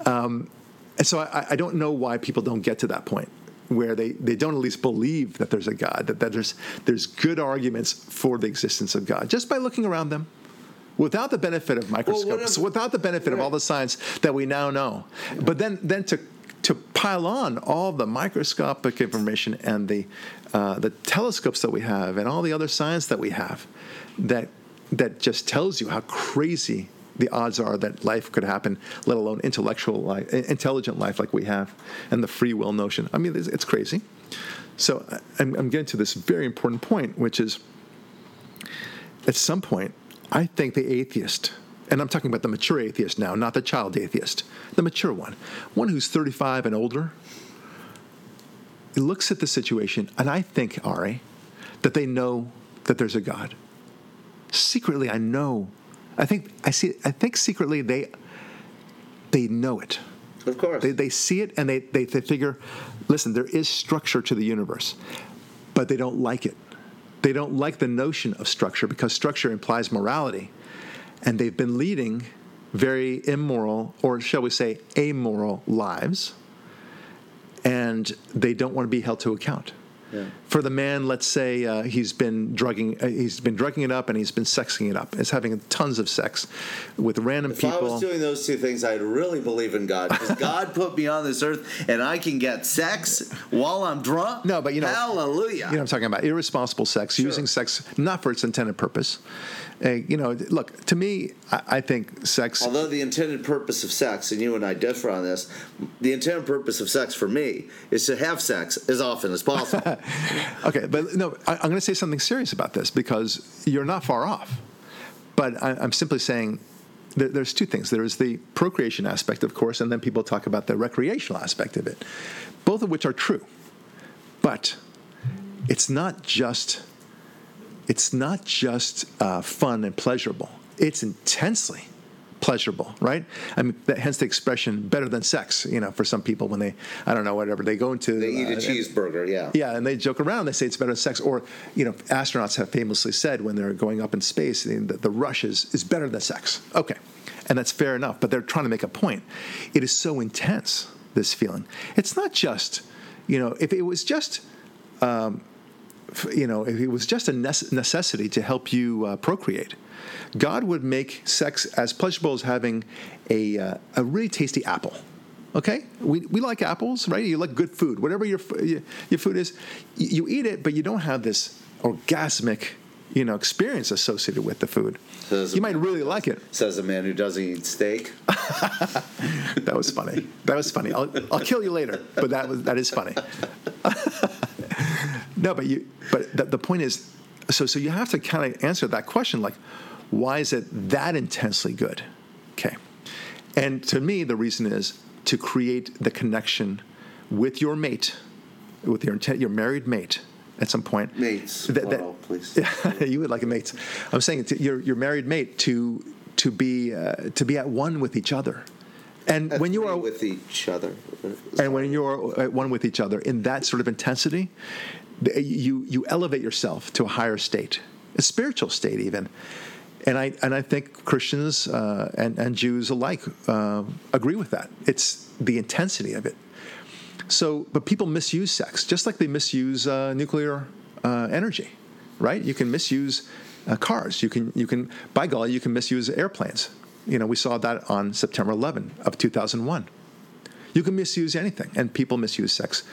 [SPEAKER 1] Um, and so I, I don't know why people don't get to that point where they, they don't at least believe that there's a God, that, that there's, there's good arguments for the existence of God, just by looking around them without the benefit of microscopes, well, without the benefit right. of all the science that we now know. But then, then to, to pile on all the microscopic information and the, uh, the telescopes that we have and all the other science that we have that, that just tells you how crazy the odds are that life could happen, let alone intellectual life, intelligent life like we have, and the free will notion. I mean, it's, it's crazy. So I'm, I'm getting to this very important point, which is at some point, I think the atheist, and I'm talking about the mature atheist now, not the child atheist, the mature one, one who's 35 and older, looks at the situation, and I think, Ari, that they know that there's a God. Secretly, I know I think I see. I think secretly they they know it.
[SPEAKER 2] Of course,
[SPEAKER 1] they, they see it and they, they they figure, listen, there is structure to the universe, but they don't like it. They don't like the notion of structure because structure implies morality, and they've been leading very immoral, or shall we say, amoral lives, and they don't want to be held to account.
[SPEAKER 2] Yeah.
[SPEAKER 1] For the man, let's say uh, he's been drugging, uh, he's been drugging it up, and he's been sexing it up. Is having tons of sex with random
[SPEAKER 2] If
[SPEAKER 1] people.
[SPEAKER 2] I was doing those two things, I'd really believe in God because [LAUGHS] God put me on this earth, and I can get sex while I'm drunk.
[SPEAKER 1] No, but you know-
[SPEAKER 2] hallelujah.
[SPEAKER 1] You know what I'm talking about? Irresponsible sex, using sex not for its intended purpose. Uh, you know, look, to me, I, I think sex.
[SPEAKER 2] Although the intended purpose of sex, and you and I differ on this, the intended purpose of sex for me is to have sex as often as possible. [LAUGHS] [LAUGHS]
[SPEAKER 1] Okay, but no, I, I'm going to say something serious about this because you're not far off. But I, I'm simply saying there, there's two things. There is the procreation aspect, of course, and then people talk about the recreational aspect of it, both of which are true. But it's not just it's not just uh, fun and pleasurable. It's intensely pleasurable, right? I mean, that, hence the expression "better than sex." You know, for some people when they, I don't know, whatever they go into,
[SPEAKER 2] they eat a
[SPEAKER 1] uh,
[SPEAKER 2] cheeseburger, yeah.
[SPEAKER 1] yeah, and they joke around. They say it's better than sex. Or, you know, astronauts have famously said when they're going up in space, the, the rush is, is better than sex. Okay, and that's fair enough. But they're trying to make a point. It is so intense, this feeling. It's not just, you know, if it was just, um, you know, if it was just a necessity to help you uh, procreate, God would make sex as pleasurable as having a, uh, a really tasty apple. Okay, we, we like apples, right? You like good food, whatever your your food is, you, you eat it, but you don't have this orgasmic, you know, experience associated with the food.
[SPEAKER 2] Says-
[SPEAKER 1] You might really like it.
[SPEAKER 2] Says a man who doesn't eat steak. [LAUGHS]
[SPEAKER 1] That was funny. That was funny. I'll, I'll kill you later, but that was that is funny. [LAUGHS] no, but you but the, the point is, so so you have to kind of answer that question like, why is it that intensely good? Okay, and to me the reason is to create the connection with your mate, with your intent, your married mate at some point.
[SPEAKER 2] Mates,
[SPEAKER 1] That- that-
[SPEAKER 2] plural, please. [LAUGHS]
[SPEAKER 1] you would like a mate. I'm saying to your your married mate to to be uh, to be at one with each other, and when you are
[SPEAKER 2] with each other.
[SPEAKER 1] and when you're at one with each other in that sort of intensity, you you elevate yourself to a higher state, a spiritual state even. And I and I think Christians uh, and and Jews alike uh, agree with that. It's the intensity of it. So, but people misuse sex just like they misuse uh, nuclear uh, energy, right? You can misuse uh, cars. You can you can by golly you can misuse airplanes. You know, we saw that on September 11 of 2001. You can misuse anything, and people misuse sex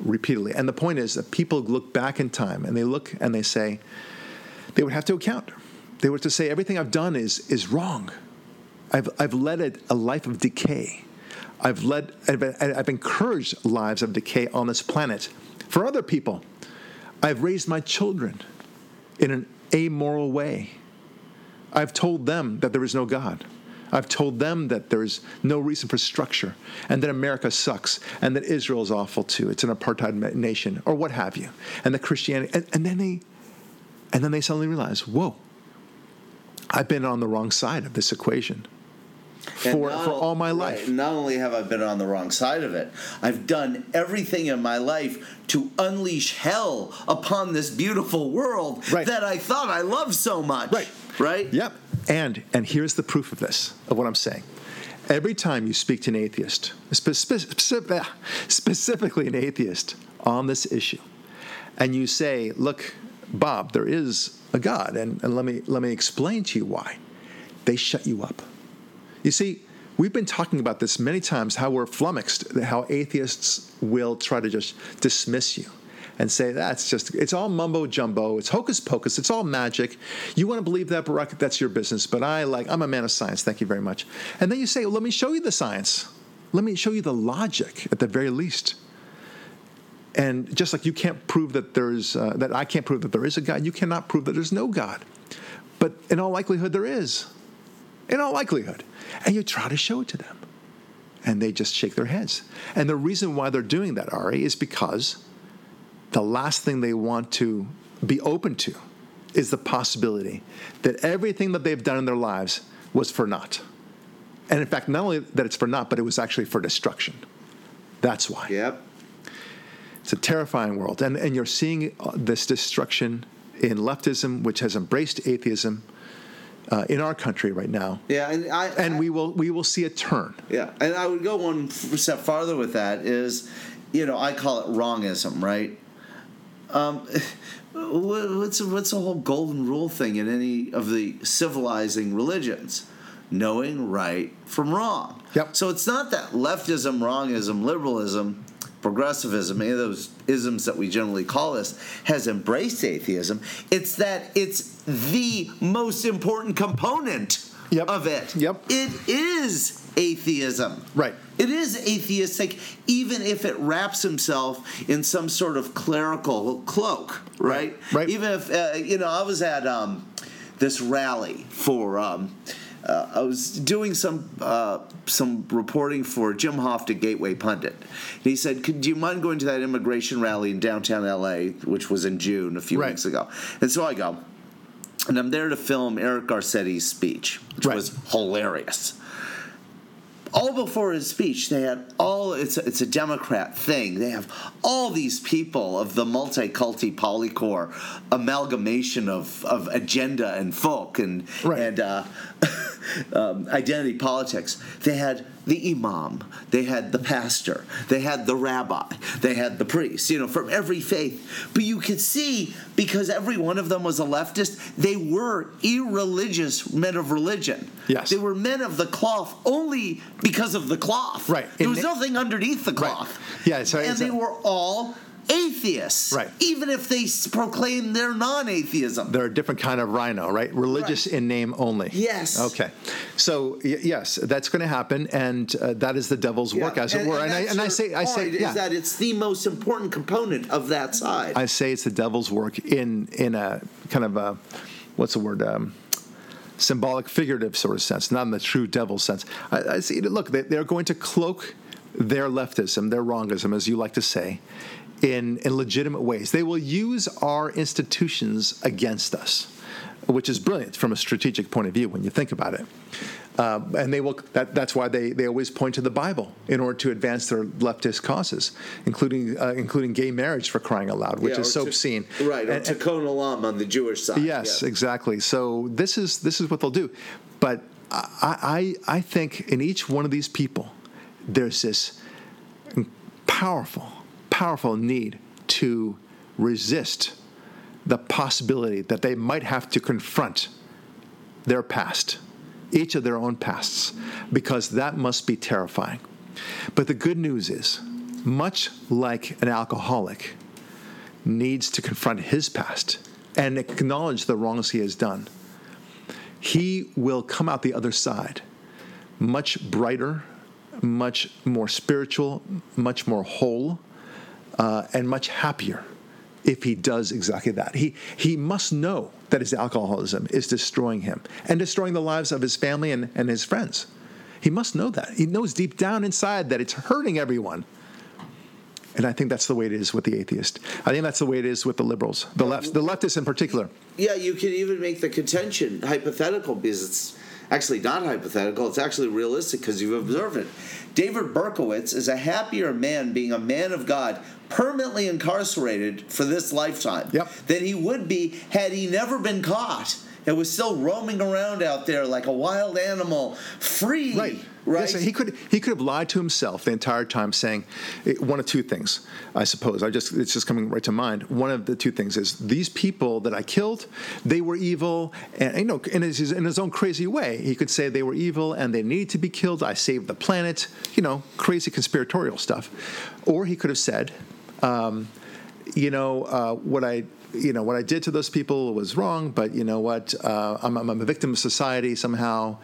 [SPEAKER 1] repeatedly. And the point is that people look back in time and they look and they say, they would have to account. They were to say, everything I've done is, is wrong. I've, I've led a, a life of decay. I've led, I've, I've encouraged lives of decay on this planet for other people. I've raised my children in an amoral way. I've told them that there is no God. I've told them that there's no reason for structure and that America sucks and that Israel is awful too. It's an apartheid nation or what have you. And that Christianity, and, and then they, and then they suddenly realize, whoa, I've been on the wrong side of this equation for, for all my
[SPEAKER 2] right,
[SPEAKER 1] life.
[SPEAKER 2] Not only have I been on the wrong side of it, I've done everything in my life to unleash hell upon this beautiful world
[SPEAKER 1] Right.
[SPEAKER 2] that I thought I loved so much.
[SPEAKER 1] Right.
[SPEAKER 2] Right?
[SPEAKER 1] Yep. And and here's the proof of this, of what I'm saying. Every time you speak to an atheist, spe- spe- specific- [LAUGHS] specifically an atheist on this issue, and you say, "Look, Bob, there is a God, and, and let me let me explain to you why," they shut you up. You see, we've been talking about this many times. How we're flummoxed, how atheists will try to just dismiss you and say that's just it's all mumbo jumbo it's hocus pocus it's all magic. You want to believe that Barak? That's your business but i like i'm a man of science thank you very much. And then you say well, let me show you the science. Let me show you the logic at the very least and just like you can't prove that there's uh, that i can't prove that there is a god you cannot prove that there's no god but in all likelihood there is in all likelihood and you try to show it to them and they just shake their heads and the reason why they're doing that ari is because the last thing they want to be open to is the possibility that everything that they've done in their lives was for naught. And in fact, not only that it's for naught, but it was actually for destruction. That's why.
[SPEAKER 2] Yep.
[SPEAKER 1] It's a terrifying world. And, and you're seeing uh, this destruction in leftism, which has embraced atheism uh, in our country right now.
[SPEAKER 2] Yeah, and I
[SPEAKER 1] And
[SPEAKER 2] I-
[SPEAKER 1] we will, we will see a turn.
[SPEAKER 2] Yeah, and I would go one step farther with that is, you know, I call it wrongism, right? [LAUGHS] what's what's the whole golden rule thing in any of the civilizing religions? Knowing right from wrong.
[SPEAKER 1] Yep.
[SPEAKER 2] So it's not that leftism, wrongism, liberalism, progressivism, any of those isms that we generally call this, has embraced atheism. It's that it's the most important component
[SPEAKER 1] Yep.
[SPEAKER 2] of it.
[SPEAKER 1] Yep.
[SPEAKER 2] It is atheism.
[SPEAKER 1] Right.
[SPEAKER 2] It is atheistic, even if it wraps himself in some sort of clerical cloak, right?
[SPEAKER 1] Right.
[SPEAKER 2] Even if uh, you know, I was at um, this rally for. Um, uh, I was doing some uh, some reporting for Jim Hoft at Gateway Pundit. And he said, "Could do you mind going to that immigration rally in downtown LA, which was in June a few
[SPEAKER 1] Right.
[SPEAKER 2] weeks ago?" And so I go, and I'm there to film Eric Garcetti's speech, which
[SPEAKER 1] Right.
[SPEAKER 2] was hilarious all before his speech, they had all. It's a, it's a Democrat thing. They have all these people of the multi-culti polycore amalgamation of, of agenda and folk and
[SPEAKER 1] Right.
[SPEAKER 2] and uh, [LAUGHS] um, identity politics. They had the imam, they had the pastor, they had the rabbi, they had the priest. You know, from every faith. But you could see because every one of them was a leftist, they were irreligious men of religion.
[SPEAKER 1] Yes.
[SPEAKER 2] They were men of the cloth only because of the cloth.
[SPEAKER 1] Right.
[SPEAKER 2] There was nothing underneath the cloth. Right.
[SPEAKER 1] Yeah, so
[SPEAKER 2] and
[SPEAKER 1] it's
[SPEAKER 2] they were all atheists.
[SPEAKER 1] Right.
[SPEAKER 2] Even if they proclaim their non-atheism.
[SPEAKER 1] They're a different kind of rhino, right? Religious
[SPEAKER 2] Right.
[SPEAKER 1] in name only.
[SPEAKER 2] Yes.
[SPEAKER 1] Okay. So y- yes, that's going to happen, and uh, that is the devil's work, as it were. And, I, and I say, I say, yeah.
[SPEAKER 2] is that it's the most important component of that side.
[SPEAKER 1] I say it's the devil's work in in a kind of a what's the word um, symbolic, figurative sort of sense, not in the true devil sense. I, I see. Look, they, they're going to cloak their leftism, their wrongism, as you like to say, in in legitimate ways. They will use our institutions against us, which is brilliant from a strategic point of view when you think about it. Uh, and they will. That, that's why they, they always point to the Bible in order to advance their leftist causes, including uh, including gay marriage for crying out loud, which
[SPEAKER 2] Yeah,
[SPEAKER 1] is so
[SPEAKER 2] to-
[SPEAKER 1] obscene.
[SPEAKER 2] Right,
[SPEAKER 1] And- and-
[SPEAKER 2] Tikkun Olam on the Jewish side.
[SPEAKER 1] Yes,
[SPEAKER 2] yeah.
[SPEAKER 1] exactly. So this is this is what they'll do, but I I, I think in each one of these people, there's this powerful powerful need to resist the possibility that they might have to confront their past, each of their own pasts, because that must be terrifying. But the good news is, much like an alcoholic needs to confront his past and acknowledge the wrongs he has done, he will come out the other side much brighter, much more spiritual, much more whole, uh, and much happier if he does exactly that. He, he must know that his alcoholism is destroying him and destroying the lives of his family and, and his friends. He must know that. He knows deep down inside that it's hurting everyone. And I think that's the way it is with the atheist. I think that's the way it is with the liberals, the left, the leftists in particular.
[SPEAKER 2] Yeah, you could even make the contention hypothetical because it's actually not hypothetical. It's actually realistic because you've observed it. David Berkowitz is a happier man being a man of God, permanently incarcerated for this lifetime,
[SPEAKER 1] Yep.
[SPEAKER 2] than he would be had he never been caught and was still roaming around out there like a wild animal, free.
[SPEAKER 1] Right.
[SPEAKER 2] Right.
[SPEAKER 1] Yes, he could he could have lied to himself the entire time, saying eh, one of two things. I suppose I just it's just coming right to mind. One of the two things is these people that I killed, they were evil, and you know, in his in his own crazy way, he could say they were evil and they needed to be killed. I saved the planet, you know, crazy conspiratorial stuff. Or he could have said, um, you know, uh, what I you know what I did to those people was wrong, but you know what, uh, I'm, I'm a victim of society somehow,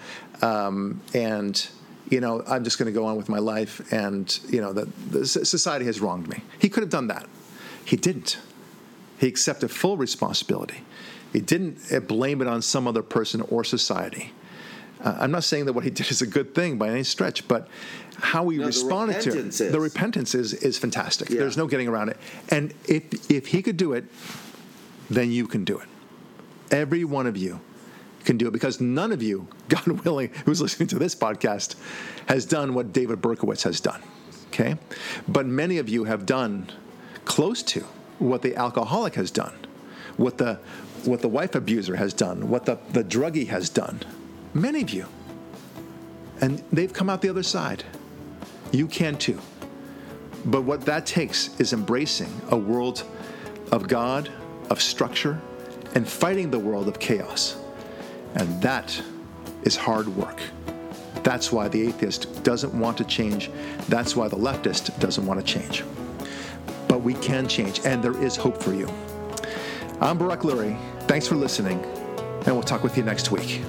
[SPEAKER 1] um, and you know I'm just going to go on with my life, and you know that the society has wronged me. He could have done that, he didn't. He accepted full responsibility. He didn't uh, blame it on some other person or society. Uh, I'm not saying that what he did is a good thing by any stretch, but how he
[SPEAKER 2] No,
[SPEAKER 1] responded to it, the repentance is is fantastic.
[SPEAKER 2] Yeah.
[SPEAKER 1] There's no getting around it. And if if he could do it, then you can do it. Every one of you can do it because none of you, [LAUGHS] God willing, who's listening to this podcast, has done what David Berkowitz has done. Okay? But many of you have done close to what the alcoholic has done, what the what the wife abuser has done, what the, the druggie has done. Many of you. And they've come out the other side. You can too. But what that takes is embracing a world of God, of structure, and fighting the world of chaos. And that is hard work. That's why the atheist doesn't want to change. That's why the leftist doesn't want to change. But we can change, and there is hope for you. I'm Barak Lurie. Thanks for listening, and we'll talk with you next week.